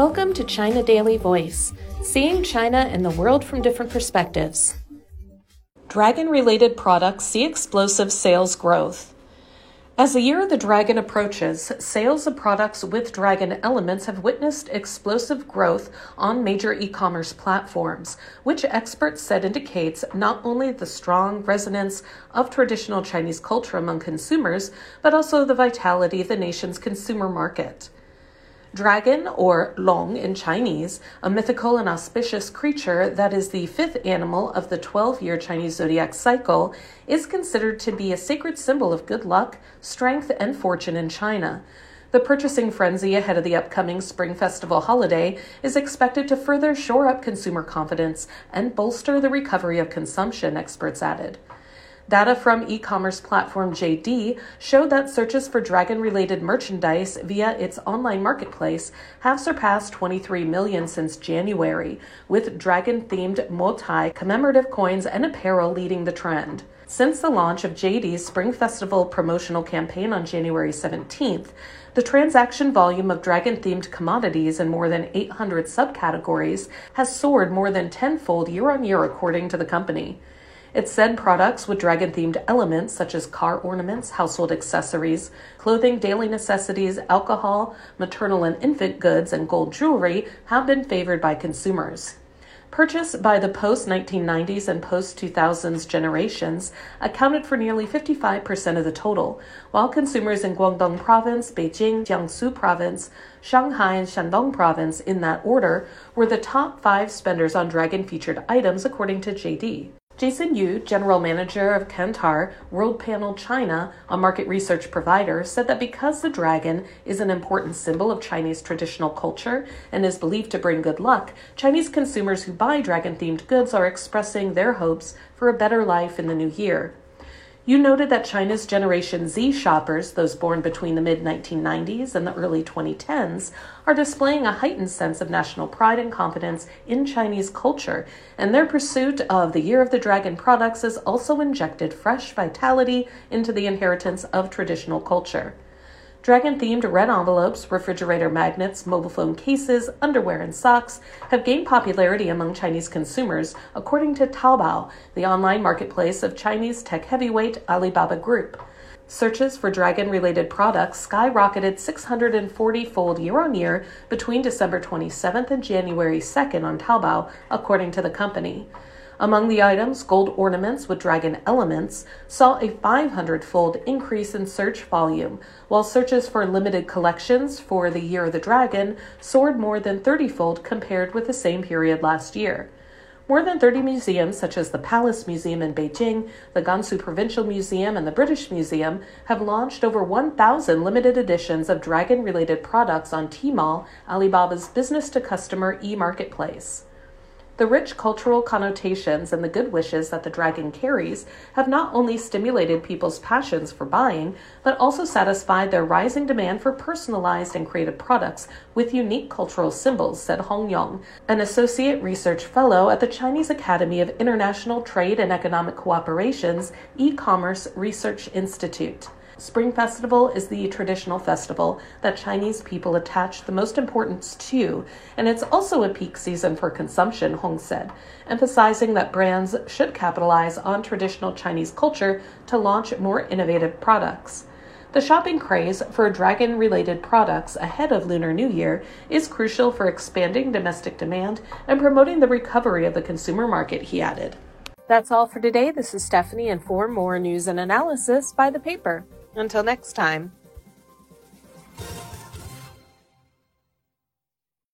Welcome to China Daily Voice, seeing China and the world from different perspectives. Dragon related products see explosive sales growth. As the year of the dragon approaches, sales of products with dragon elements have witnessed explosive growth on major e commerce platforms, which experts said indicates not only the strong resonance of traditional Chinese culture among consumers, but also the vitality of the nation's consumer market. Dragon, or Long in Chinese, a mythical and auspicious creature that is the fifth animal of the 12 year Chinese zodiac cycle, is considered to be a sacred symbol of good luck, strength, and fortune in China. The purchasing frenzy ahead of the upcoming Spring Festival holiday is expected to further shore up consumer confidence and bolster the recovery of consumption, experts added. Data from e commerce platform JD showed that searches for dragon related merchandise via its online marketplace have surpassed 23 million since January, with dragon themed Moutai commemorative coins and apparel leading the trend. Since the launch of JD's Spring Festival promotional campaign on January 17th, the transaction volume of dragon themed commodities in more than 800 subcategories has soared more than tenfold year on year, according to the company. It said products with dragon themed elements such as car ornaments, household accessories, clothing, daily necessities, alcohol, maternal and infant goods, and gold jewelry have been favored by consumers. Purchase by the post 1990s and post 2000s generations accounted for nearly 55% of the total, while consumers in Guangdong Province, Beijing, Jiangsu Province, Shanghai, and Shandong Province, in that order, were the top five spenders on dragon featured items, according to JD. Jason Yu, general manager of Kantar Worldpanel China, a market research provider, said that because the dragon is an important symbol of Chinese traditional culture and is believed to bring good luck, Chinese consumers who buy dragon themed goods are expressing their hopes for a better life in the new year. Yu noted that China's Generation Z shoppers, those born between the mid 1990s and the early 2010s, are displaying a heightened sense of national pride and confidence in Chinese culture, and their pursuit of the Year of the Dragon products has also injected fresh vitality into the inheritance of traditional culture. Dragon themed red envelopes, refrigerator magnets, mobile phone cases, underwear, and socks have gained popularity among Chinese consumers, according to Taobao, the online marketplace of Chinese tech heavyweight Alibaba Group. Searches for dragon related products skyrocketed 640 fold year on year between December 27th and January 2nd on Taobao, according to the company. Among the items, gold ornaments with dragon elements saw a 500 fold increase in search volume, while searches for limited collections for the Year of the Dragon soared more than 30 fold compared with the same period last year. More than 30 museums, such as the Palace Museum in Beijing, the Gansu Provincial Museum, and the British Museum, have launched over 1,000 limited editions of dragon related products on Tmall, Alibaba's business to customer e marketplace. The rich cultural connotations and the good wishes that the dragon carries have not only stimulated people's passions for buying, but also satisfied their rising demand for personalized and creative products with unique cultural symbols, said Hong Yong, an associate research fellow at the Chinese Academy of International Trade and Economic Cooperation's e commerce research institute. Spring Festival is the traditional festival that Chinese people attach the most importance to, and it's also a peak season for consumption, Hong said, emphasizing that brands should capitalize on traditional Chinese culture to launch more innovative products. The shopping craze for dragon related products ahead of Lunar New Year is crucial for expanding domestic demand and promoting the recovery of the consumer market, he added. That's all for today. This is Stephanie, and for more news and analysis, buy the paper. Until next time.